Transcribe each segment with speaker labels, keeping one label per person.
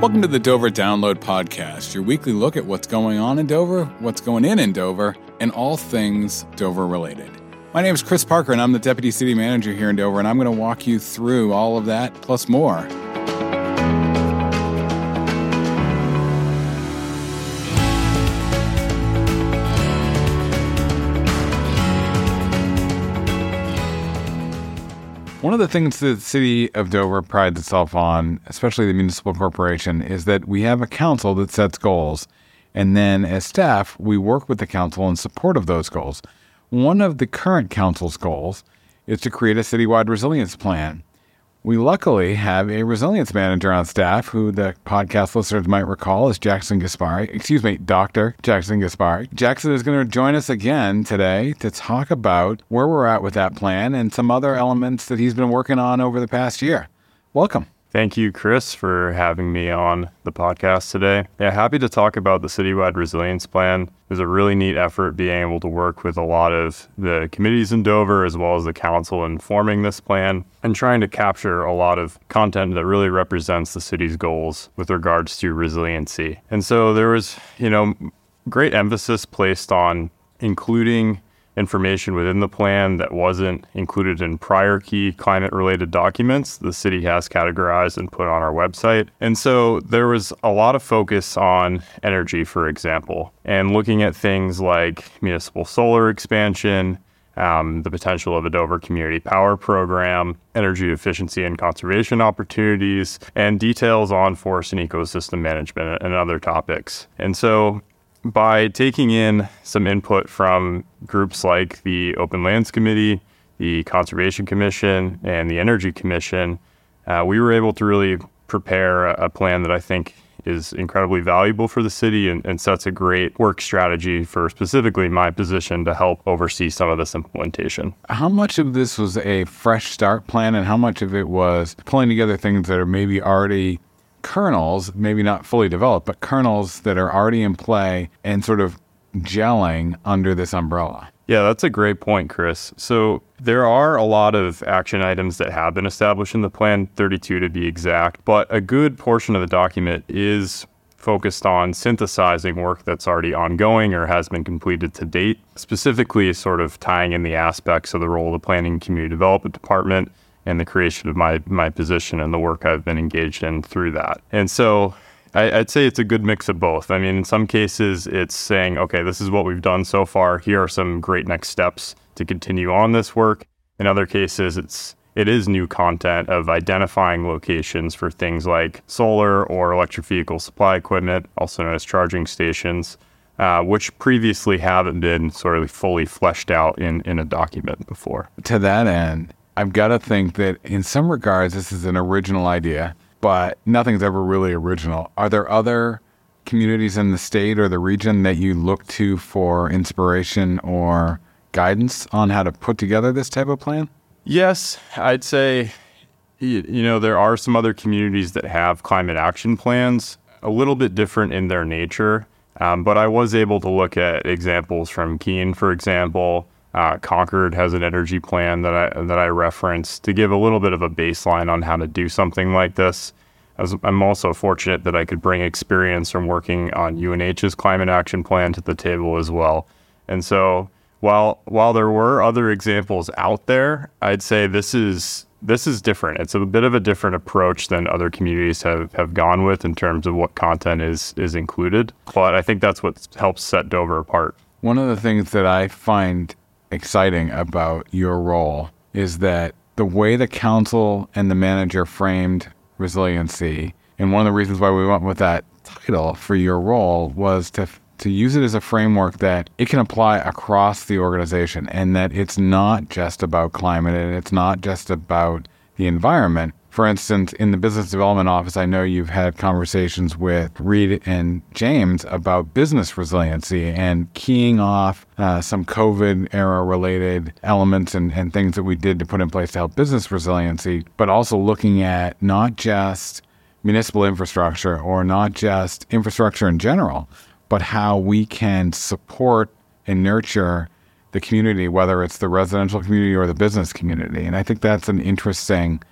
Speaker 1: Welcome to the Dover Download Podcast, your weekly look at what's going on in Dover, what's going in in Dover, and all things Dover related. My name is Chris Parker, and I'm the Deputy City Manager here in Dover, and I'm going to walk you through all of that plus more. One of the things the city of Dover prides itself on, especially the municipal corporation, is that we have a council that sets goals. And then as staff, we work with the council in support of those goals. One of the current council's goals is to create a citywide resilience plan. We luckily have a resilience manager on staff who the podcast listeners might recall is Jackson Kaspari. Excuse me, Dr. Jackson Kaspari. Jackson is going to join us again today to talk about where we're at with that plan and some other elements that he's been working on over the past year. Welcome.
Speaker 2: Thank you, Chris, for having me on the podcast today. Yeah, happy to talk about the Citywide Resilience Plan. It was a really neat effort being able to work with a lot of the committees in Dover as well as the council in forming this plan and trying to capture a lot of content that really represents the city's goals with regards to resiliency. And so there was, you know, great emphasis placed on including information within the plan that wasn't included in prior key climate related documents the city has categorized and put on our website. And so there was a lot of focus on energy, for example, and looking at things like municipal solar expansion. Um, the potential of a Dover Community Power Program, energy efficiency and conservation opportunities, and details on forest and ecosystem management and other topics. And so by taking in some input from groups like the Open Lands Committee, the Conservation Commission, and the Energy Commission, uh, we were able to really prepare a, plan that I think is incredibly valuable for the city and, and, sets a great work strategy for specifically my position to help oversee some of this implementation.
Speaker 1: How much of this was a fresh start plan, and how much of it was pulling together things that are maybe already kernels, maybe not fully developed, but kernels that are already in play and sort of gelling under this umbrella.
Speaker 2: Yeah, that's a great point, Chris. So there are a lot of action items that have been established in the plan, 32 to be exact, but a good portion of the document is focused on synthesizing work that's already ongoing or has been completed to date, specifically sort of tying in the aspects of the role of the planning community development department and the creation of my my position and the work I've been engaged in through that. And so I, would say it's a good mix of both. I mean, in some cases, it's saying, okay, this is what we've done so far. Here are some great next steps to continue on this work. In other cases, it's it is new content of identifying locations for things like solar or electric vehicle supply equipment, also known as charging stations, uh, which previously haven't been sort of fully fleshed out in, in a document before.
Speaker 1: To that end, I've got to think that in some regards, this is an original idea, but nothing's ever really original. Are there other communities in the state or the region that you look to for inspiration or guidance on how to put together this type of plan?
Speaker 2: Yes, I'd say, you know, there are some other communities that have climate action plans, a little bit different in their nature. Um, but I was able to look at examples from Keene, for example, uh, Concord has an energy plan that I that I reference to give a little bit of a baseline on how to do something like this. As I'm also fortunate that I could bring experience from working on UNH's climate action plan to the table as well. And so while while there were other examples out there, I'd say this is this is different. It's a bit of a different approach than other communities have, have gone with in terms of what content is is included. But I think that's what helps set Dover apart.
Speaker 1: One of the things that I find exciting about your role is that the way the council and the manager framed resiliency, and one of the reasons why we went with that title for your role was to to use it as a framework that it can apply across the organization and that it's not just about climate and it's not just about the environment, for instance, in the business development office, I know you've had conversations with Reed and James about business resiliency and keying off uh, some COVID era related elements and, and things that we did to put in place to help business resiliency, but also looking at not just municipal infrastructure or not just infrastructure in general, but how we can support and nurture the community, whether it's the residential community or the business community. And I think that's an interesting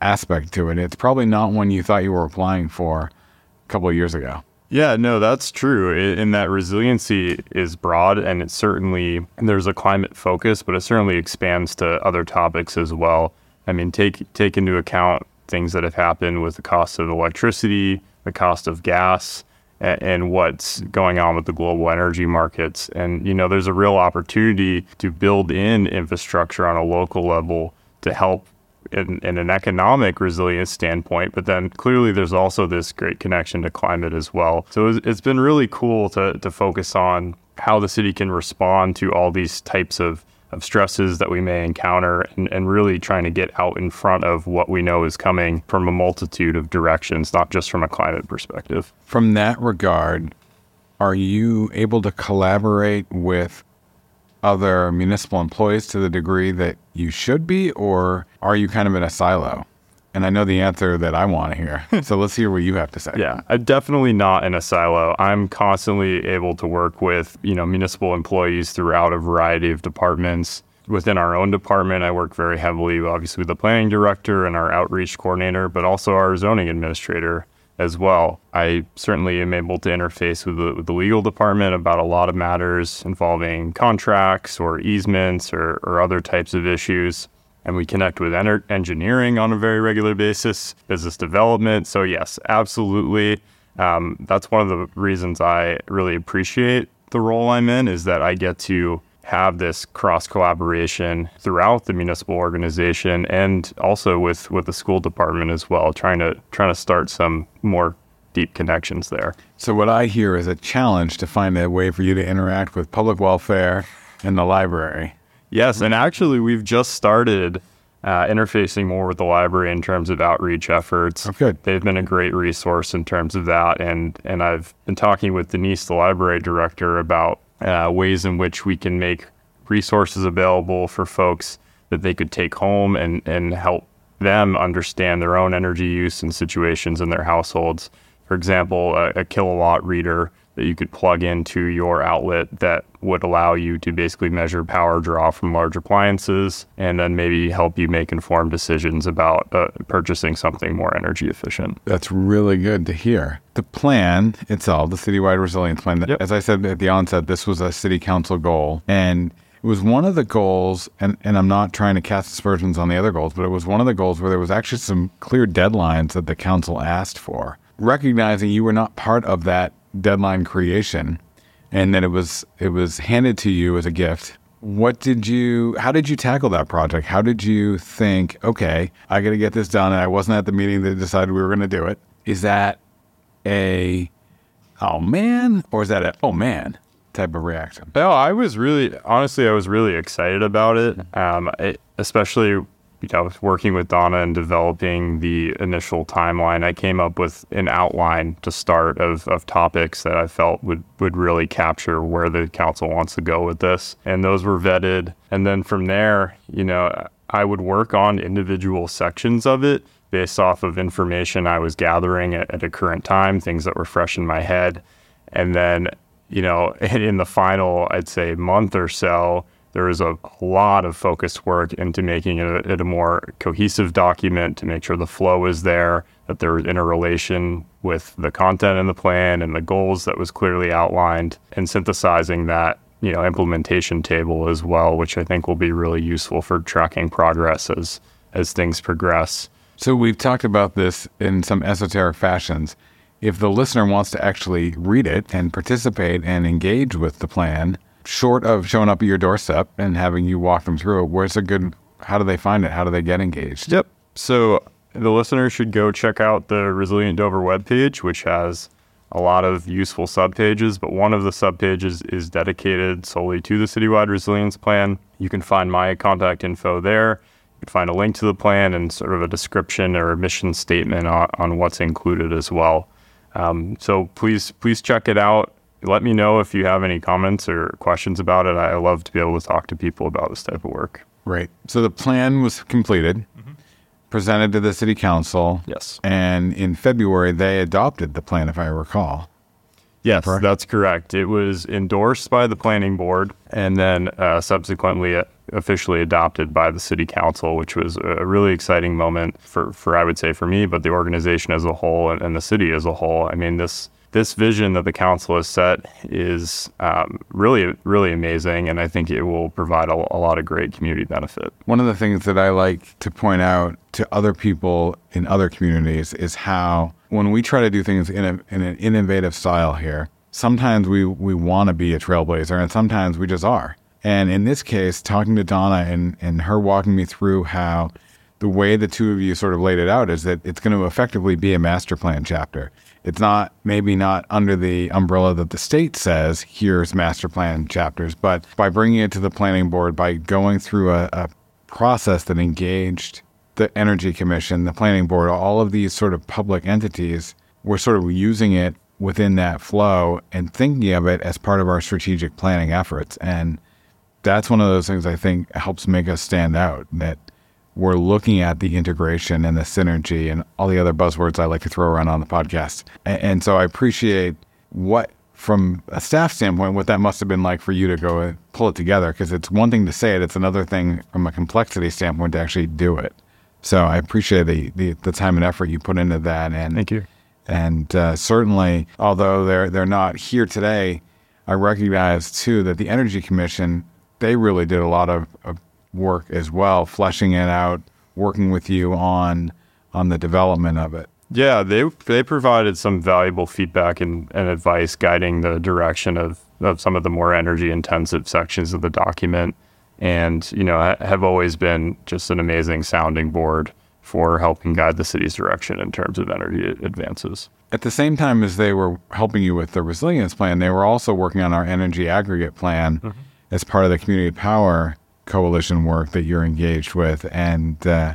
Speaker 1: aspect to it. It's probably not one you thought you were applying for, a couple of years ago.
Speaker 2: Yeah, no, that's true. In that resiliency is broad, and it certainly there's a climate focus, but it certainly expands to other topics as well. I mean, take take into account things that have happened with the cost of electricity, the cost of gas, a- and what's going on with the global energy markets. And you know, there's a real opportunity to build in infrastructure on a local level to help in, in an economic resilience standpoint, but then clearly there's also this great connection to climate as well. So it's, it's been really cool to, to focus on how the city can respond to all these types of, of stresses that we may encounter and, and really trying to get out in front of what we know is coming from a multitude of directions, not just from a climate perspective.
Speaker 1: From that regard, are you able to collaborate with other municipal employees to the degree that you should be, or are you kind of in a silo? And I know the answer that I want to hear. so let's hear what you have to say.
Speaker 2: Yeah, I'm definitely not in a silo. I'm constantly able to work with, you know, municipal employees throughout a variety of departments. Within our own department, I work very heavily, obviously, with the planning director and our outreach coordinator, but also our zoning administrator as well. I certainly am able to interface with the, with the legal department about a lot of matters involving contracts or easements or, or other types of issues and we connect with engineering on a very regular basis, business development. So, yes, absolutely. Um, that's one of the reasons I really appreciate the role I'm in is that I get to have this cross collaboration throughout the municipal organization and also with, with the school department as well, trying to trying to start some more deep connections there.
Speaker 1: So what I hear is a challenge to find a way for you to interact with public welfare and the library.
Speaker 2: Yes, and actually, we've just started uh, interfacing more with the library in terms of outreach efforts.
Speaker 1: Oh, good.
Speaker 2: They've been a great resource in terms of that, and and I've been talking with Denise, the library director, about uh, ways in which we can make resources available for folks that they could take home and and help them understand their own energy use and situations in their households. For example, a, a kilowatt reader that you could plug into your outlet that would allow you to basically measure power draw from large appliances and then maybe help you make informed decisions about uh, purchasing something more energy efficient.
Speaker 1: That's really good to hear. The plan itself, the citywide resilience plan,
Speaker 2: Yep.
Speaker 1: as I said at the onset, this was a city council goal. And it was one of the goals, and, and I'm not trying to cast aspersions on the other goals, but it was one of the goals where there was actually some clear deadlines that the council asked for. Recognizing you were not part of that deadline creation and that it was it was handed to you as a gift. What did you how did you tackle that project? How did you think, okay, I got to get this done and I wasn't at the meeting that decided we were going to do it? Is that a oh man or is that a oh man type of reaction?
Speaker 2: No, I was really, honestly, I was really excited about it. Um, it, especially, you know, working with Donna and developing the initial timeline. I came up with an outline to start of, of topics that I felt would, would really capture where the council wants to go with this. And those were vetted. And then from there, you know, I would work on individual sections of it based off of information I was gathering at, at a current time, things that were fresh in my head. And then, you know, in the final, I'd say month or so, there was a lot of focused work into making it a, it a more cohesive document to make sure the flow is there, that there is interrelation with the content in the plan and the goals that was clearly outlined, and synthesizing that you know implementation table as well, which I think will be really useful for tracking progress as as things progress.
Speaker 1: So we've talked about this in some esoteric fashions. If the listener wants to actually read it and participate and engage with the plan, short of showing up at your doorstep and having you walk them through it, where's a good how do they find it? How do they get engaged?
Speaker 2: Yep. So the listener should go check out the Resilient Dover webpage, which has a lot of useful subpages, but one of the subpages is dedicated solely to the citywide resilience plan. You can find my contact info there. You can find a link to the plan and sort of a description or a mission statement on, on what's included as well. Um, so please, please check it out. Let me know if you have any comments or questions about it. I love to be able to talk to people about this type of work.
Speaker 1: Right. So the plan was completed, presented to the city council.
Speaker 2: Yes.
Speaker 1: And in February, they adopted the plan, if I recall.
Speaker 2: Yes,
Speaker 1: Correct?
Speaker 2: that's correct. It was endorsed by the planning board and then uh, subsequently uh, officially adopted by the city council, which was a really exciting moment for, for I would say for me, but the organization as a whole and, and the city as a whole. I mean, this this vision that the council has set is um, really, really amazing, and I think it will provide a, a, lot of great community benefit.
Speaker 1: One of the things that I like to point out to other people in other communities is how when we try to do things in, a, in an innovative style here, sometimes we, we want to be a trailblazer, and sometimes we just are. And in this case, talking to Donna and, and her walking me through how the way the two of you sort of laid it out is that it's going to effectively be a master plan chapter. It's not maybe not under the umbrella that the state says, here's master plan chapters, but by bringing it to the planning board, by going through a, a process that engaged the Energy Commission, the planning board, all of these sort of public entities, we're sort of using it within that flow and thinking of it as part of our strategic planning efforts. And that's one of those things I think helps make us stand out that we're looking at the integration and the synergy and all the other buzzwords I like to throw around on the podcast. And, and so I appreciate what, from a staff standpoint, what that must have been like for you to go pull it together. Because it's one thing to say it, it's another thing from a complexity standpoint to actually do it. So I appreciate the, the, the time and effort you put into that. And
Speaker 2: thank you.
Speaker 1: And uh, certainly, although they're they're not here today, I recognize too that the Energy Commission they really did a lot of, of work as well, fleshing it out, working with you on on the development of it.
Speaker 2: Yeah, they they provided some valuable feedback and, and advice guiding the direction of, of some of the more energy intensive sections of the document. And, you know, have always been just an amazing sounding board for helping guide the city's direction in terms of energy advances.
Speaker 1: At the same time as they were helping you with the resilience plan, they were also working on our energy aggregate plan mm-hmm. as part of the community power coalition work that you're engaged with. And uh,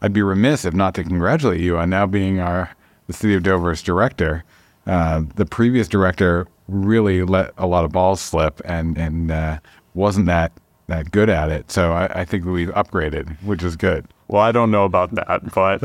Speaker 1: I'd be remiss if not to congratulate you on now being our the city of Dover's director. Uh, the previous director really let a lot of balls slip and and uh, wasn't that that good at it. So I, I think we've upgraded, which is good.
Speaker 2: Well, I don't know about that, but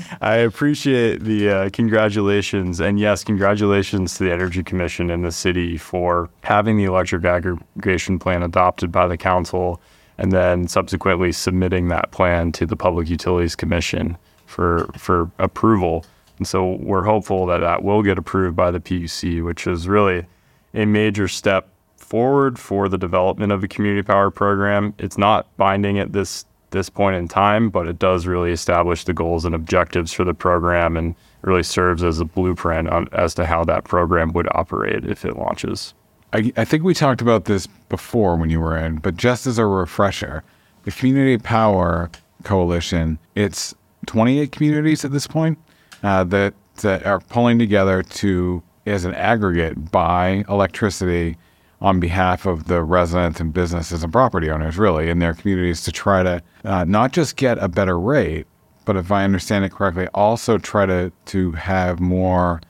Speaker 2: I appreciate the uh, congratulations. And yes, congratulations to the Energy Commission and the city for having the electric aggregation plan adopted by the council and then subsequently submitting that plan to the Public Utilities Commission for, for approval. And so we're hopeful that that will get approved by the PUC, which is really a major step forward for the development of a community power program. It's not binding at this this point in time, but it does really establish the goals and objectives for the program and really serves as a blueprint on, as to how that program would operate if it launches.
Speaker 1: I, I think we talked about this before when you were in, but just as a refresher, the Community Power Coalition, it's 28 communities at this point uh, that, that are pulling together to, as an aggregate, buy electricity on behalf of the residents and businesses and property owners, really, in their communities to try to uh, not just get a better rate, but if I understand it correctly, also try to, to have more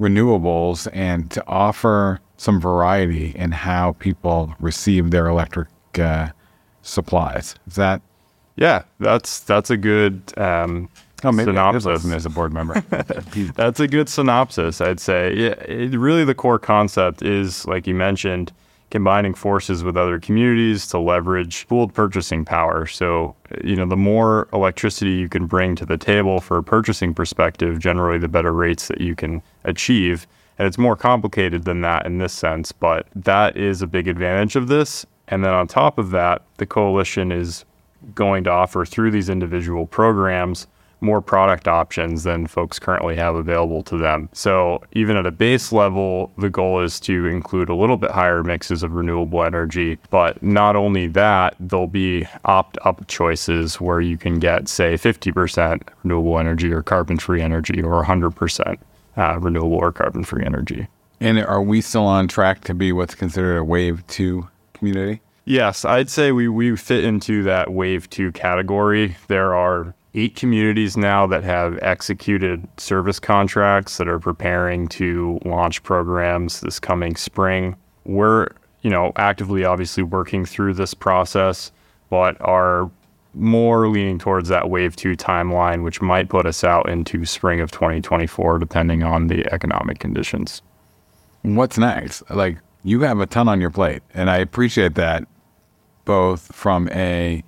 Speaker 1: renewables and to offer some variety in how people receive their electric uh, supplies. Is that?
Speaker 2: Yeah, that's that's a good um, Oh, maybe synopsis.
Speaker 1: as a board member.
Speaker 2: That's a good synopsis, I'd say. Yeah, it, really, the core concept is, like you mentioned, combining forces with other communities to leverage pooled purchasing power. So, you know, the more electricity you can bring to the table for a purchasing perspective, generally, the better rates that you can achieve. And it's more complicated than that in this sense, but that is a big advantage of this. And then on top of that, the coalition is going to offer through these individual programs more product options than folks currently have available to them. So, even at a base level, the goal is to include a little bit higher mixes of renewable energy. But not only that, there'll be opt up choices where you can get, say, 50% renewable energy or carbon free energy or 100% uh, renewable or carbon free energy.
Speaker 1: And are we still on track to be what's considered a wave two community?
Speaker 2: Yes, I'd say we, we fit into that wave two category. There are eight communities now that have executed service contracts that are preparing to launch programs this coming spring. We're, you know, actively obviously working through this process, but are more leaning towards that wave 2 timeline which might put us out into spring of 2024 depending on the economic conditions.
Speaker 1: What's next? Like you have a ton on your plate and I appreciate that both from a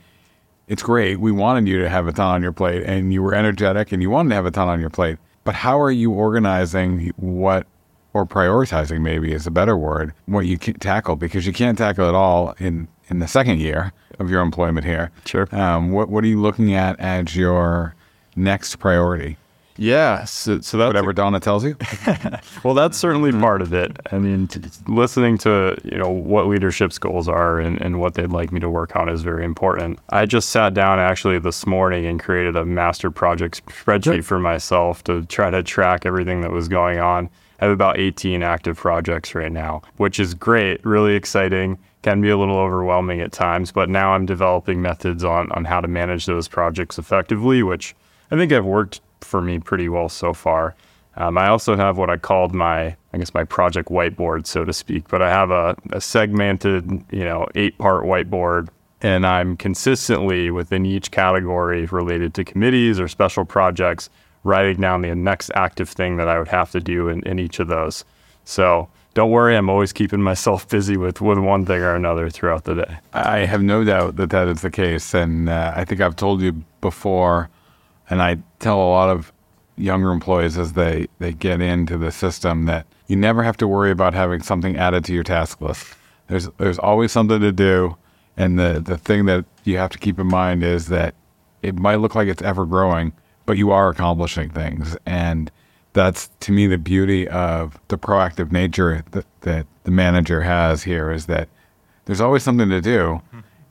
Speaker 1: it's great. We wanted you to have a ton on your plate and you were energetic and you wanted to have a ton on your plate. But how are you organizing what or prioritizing maybe is a better word, what you can tackle because you can't tackle it all in in the second year of your employment here.
Speaker 2: Sure.
Speaker 1: Um, what what are you looking at as your next priority?
Speaker 2: Yeah, so, so that's
Speaker 1: Whatever Donna tells you.
Speaker 2: well, that's certainly part of it. I mean, t- listening to you know what leadership's goals are and, and what they'd like me to work on is very important. I just sat down actually this morning and created a master project spreadsheet for myself to try to track everything that was going on. I have about 18 active projects right now, which is great, really exciting. Can be a little overwhelming at times, but now I'm developing methods on on how to manage those projects effectively, which I think I've worked for me pretty well so far. Um, I also have what I called my, I guess, my project whiteboard, so to speak. But I have a, a segmented, you know, eight-part whiteboard, and I'm consistently within each category related to committees or special projects, writing down the next active thing that I would have to do in, in each of those. So don't worry, I'm always keeping myself busy with, with one thing or another throughout the day.
Speaker 1: I have no doubt that that is the case, and uh, I think I've told you before, and I tell a lot of younger employees as they they get into the system that you never have to worry about having something added to your task list. There's there's always something to do, and the the thing that you have to keep in mind is that it might look like it's ever growing, but you are accomplishing things, and that's to me the beauty of the proactive nature that, that the manager has here is that there's always something to do.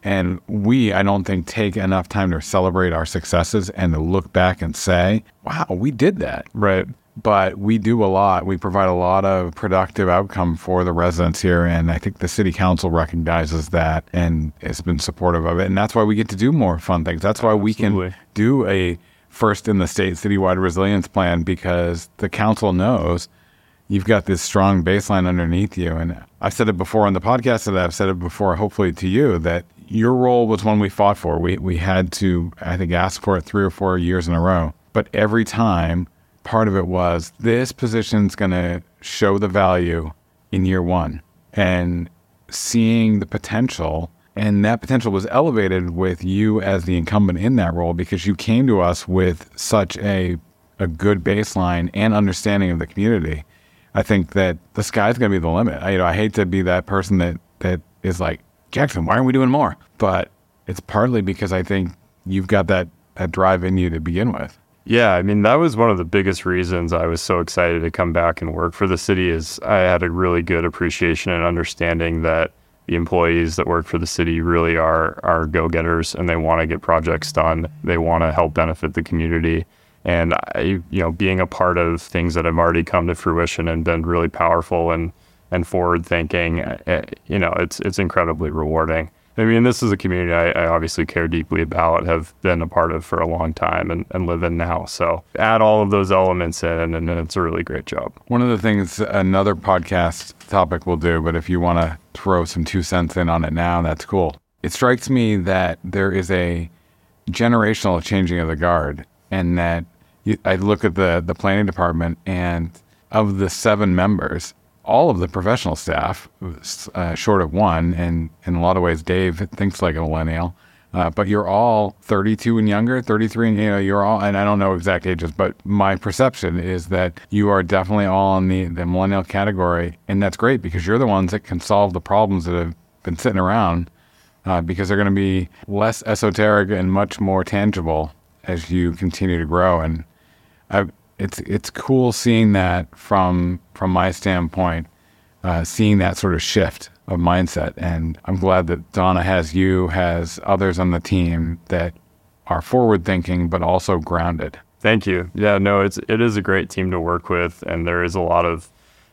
Speaker 1: And we, I don't think, take enough time to celebrate our successes and to look back and say, wow, we did that.
Speaker 2: Right.
Speaker 1: But we do a lot. We provide a lot of productive outcome for the residents here. And I think the city council recognizes that and has been supportive of it. And that's why we get to do more fun things. That's why we can do a first in the state citywide resilience plan because the council knows you've got this strong baseline underneath you. And I've said it before on the podcast, and I've said it before, hopefully to you, that your role was one we fought for. We we had to, I think, ask for it three or four years in a row. But every time, part of it was this position's going to show the value in year one, and seeing the potential. And that potential was elevated with you as the incumbent in that role because you came to us with such a a good baseline and understanding of the community. I think that the sky's going to be the limit. I, you know, I hate to be that person that that is like Jackson. Why aren't we doing more? But it's partly because I think you've got that that drive in you to begin with.
Speaker 2: Yeah, I mean that was one of the biggest reasons I was so excited to come back and work for the city is I had a really good appreciation and understanding that the employees that work for the city really are are go-getters and they want to get projects done. They want to help benefit the community. And I, you know, being a part of things that have already come to fruition and been really powerful and and forward thinking, eh, you know, it's it's incredibly rewarding. I mean, this is a community I, I obviously care deeply about, have been a part of for a long time, and, and live in now. So add all of those elements in, and, it's a really great job.
Speaker 1: One of the things another podcast topic will do, but if you want to throw some two cents in on it now, that's cool. It strikes me that there is a generational changing of the guard, and that you, I look at the the planning department, and of the seven members, all of the professional staff, uh, short of one, and in a lot of ways, Dave thinks like a millennial. Uh, but you're all 32 and younger, 33, and you know you're all, and I don't know exact ages, but my perception is that you are definitely all in the the millennial category, and that's great because you're the ones that can solve the problems that have been sitting around, uh, because they're going to be less esoteric and much more tangible as you continue to grow. And I, it's it's cool seeing that from from my standpoint, uh, seeing that sort of shift of mindset. And I'm glad that Donna has you, has others on the team that are forward thinking but also grounded.
Speaker 2: Thank you. Yeah, no, it's it is a great team to work with, and there is a lot of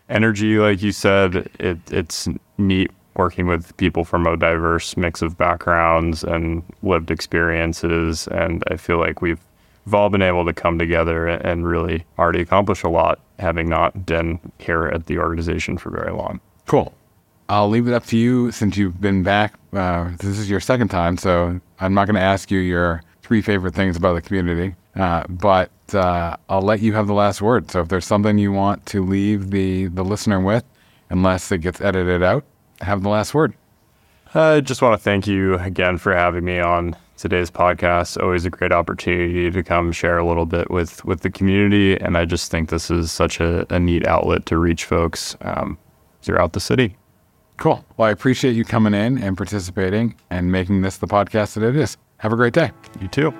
Speaker 2: energy, like you said. It it's neat working with people from a diverse mix of backgrounds and lived experiences, and I feel like we've we've all been able to come together and really already accomplish a lot, having not been here at the organization for very long.
Speaker 1: Cool. I'll leave it up to you since you've been back. Uh, this is your second time, so I'm not going to ask you your three favorite things about the community, uh, but uh, I'll let you have the last word. So if there's something you want to leave the, the listener with, unless it gets edited out, have the last word.
Speaker 2: I just want to thank you again for having me on today's podcast. Always a great opportunity to come share a little bit with with the community, and I just think this is such a, a neat outlet to reach folks um, throughout the city.
Speaker 1: Cool. Well, I appreciate you coming in and participating and making this the podcast that it is. Have a great day.
Speaker 2: You too.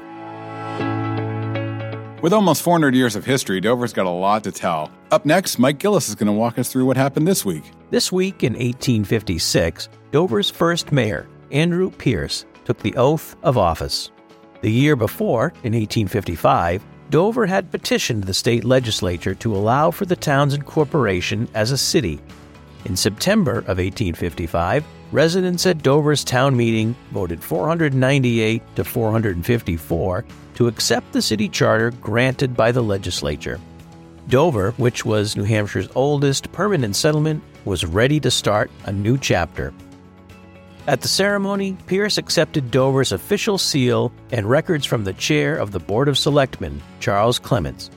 Speaker 1: With almost 400 years of history, Dover's got a lot to tell. Up next, Mike Gillis is going to walk us through what happened this week.
Speaker 3: This week in 1856, Dover's first mayor, Andrew Pierce, took the oath of office. The year before, in 1855, Dover had petitioned the state legislature to allow for the town's incorporation as a city. In September of 1855, residents at Dover's town meeting voted 498 to 454 to accept the city charter granted by the legislature. Dover, which was New Hampshire's oldest permanent settlement, was ready to start a new chapter. At the ceremony, Pierce accepted Dover's official seal and records from the chair of the Board of Selectmen, Charles Clements.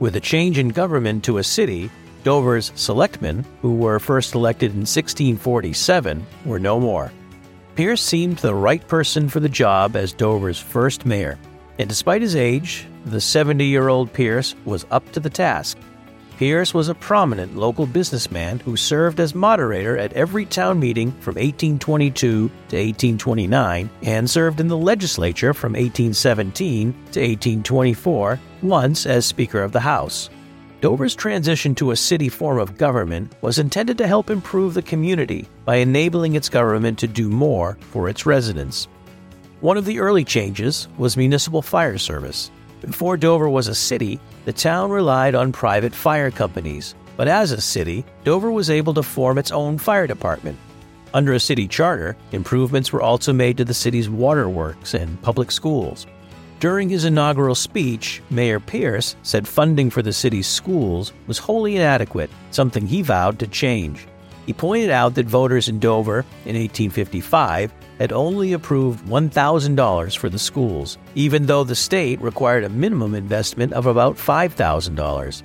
Speaker 3: With a change in government to a city, Dover's selectmen, who were first elected in 1647, were no more. Pierce seemed the right person for the job as Dover's first mayor. And despite his age, the 70 year old Pierce was up to the task. Pierce was a prominent local businessman who served as moderator at every town meeting from 1822 to 1829 and served in the legislature from 1817 to 1824, once as Speaker of the House. Dover's transition to a city form of government was intended to help improve the community by enabling its government to do more for its residents. One of the early changes was municipal fire service. Before Dover was a city, the town relied on private fire companies, but as a city, Dover was able to form its own fire department. Under a city charter, improvements were also made to the city's waterworks and public schools. During his inaugural speech, Mayor Pierce said funding for the city's schools was wholly inadequate, something he vowed to change. He pointed out that voters in Dover in 1855 had only approved $1,000 for the schools, even though the state required a minimum investment of about $5,000.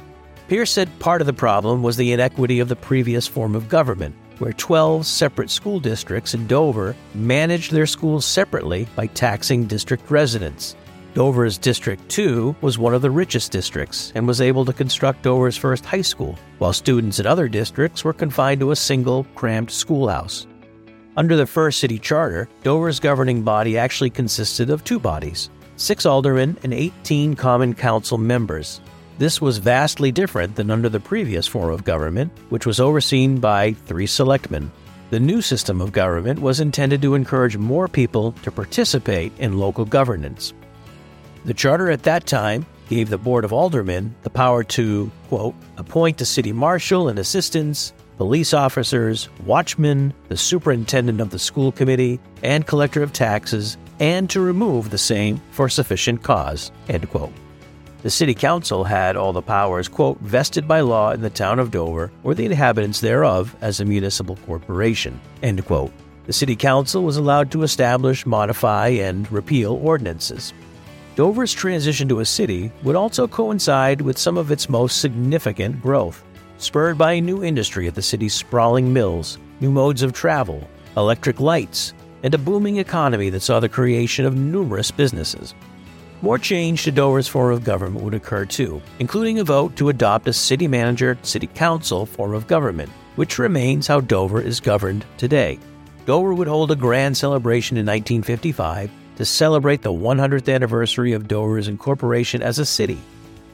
Speaker 3: Pierce said part of the problem was the inequity of the previous form of government, where 12 separate school districts in Dover managed their schools separately by taxing district residents. Dover's District 2 was one of the richest districts and was able to construct Dover's first high school, while students in other districts were confined to a single, cramped schoolhouse. Under the first city charter, Dover's governing body actually consisted of two bodies six aldermen and 18 common council members. This was vastly different than under the previous form of government, which was overseen by three selectmen. The new system of government was intended to encourage more people to participate in local governance. The charter at that time gave the Board of Aldermen the power to, quote, appoint a city marshal and assistants, police officers, watchmen, the superintendent of the school committee, and collector of taxes, and to remove the same for sufficient cause, end quote. The city council had all the powers, quote, vested by law in the town of Dover or the inhabitants thereof as a municipal corporation, end quote. The city council was allowed to establish, modify, and repeal ordinances. Dover's transition to a city would also coincide with some of its most significant growth spurred by a new industry at the city's sprawling mills, new modes of travel, electric lights, and a booming economy that saw the creation of numerous businesses. More change to Dover's form of government would occur too, including a vote to adopt a city manager city council form of government, which remains how Dover is governed today. Dover would hold a grand celebration in 1955 to celebrate the 100th anniversary of Dover's incorporation as a city.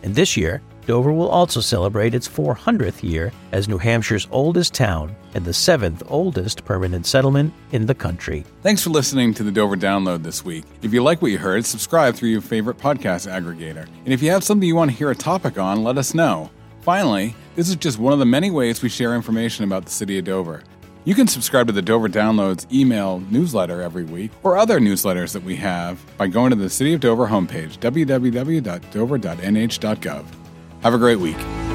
Speaker 3: And this year, Dover will also celebrate its 400th year as New Hampshire's oldest town and the seventh oldest permanent settlement in the country.
Speaker 1: Thanks for listening to the Dover Download this week. If you like what you heard, subscribe through your favorite podcast aggregator. And if you have something you want to hear a topic on, let us know. Finally, this is just one of the many ways we share information about the city of Dover. You can subscribe to the Dover Downloads email newsletter every week or other newsletters that we have by going to the City of Dover homepage, www.dover.nh.gov. Have a great week.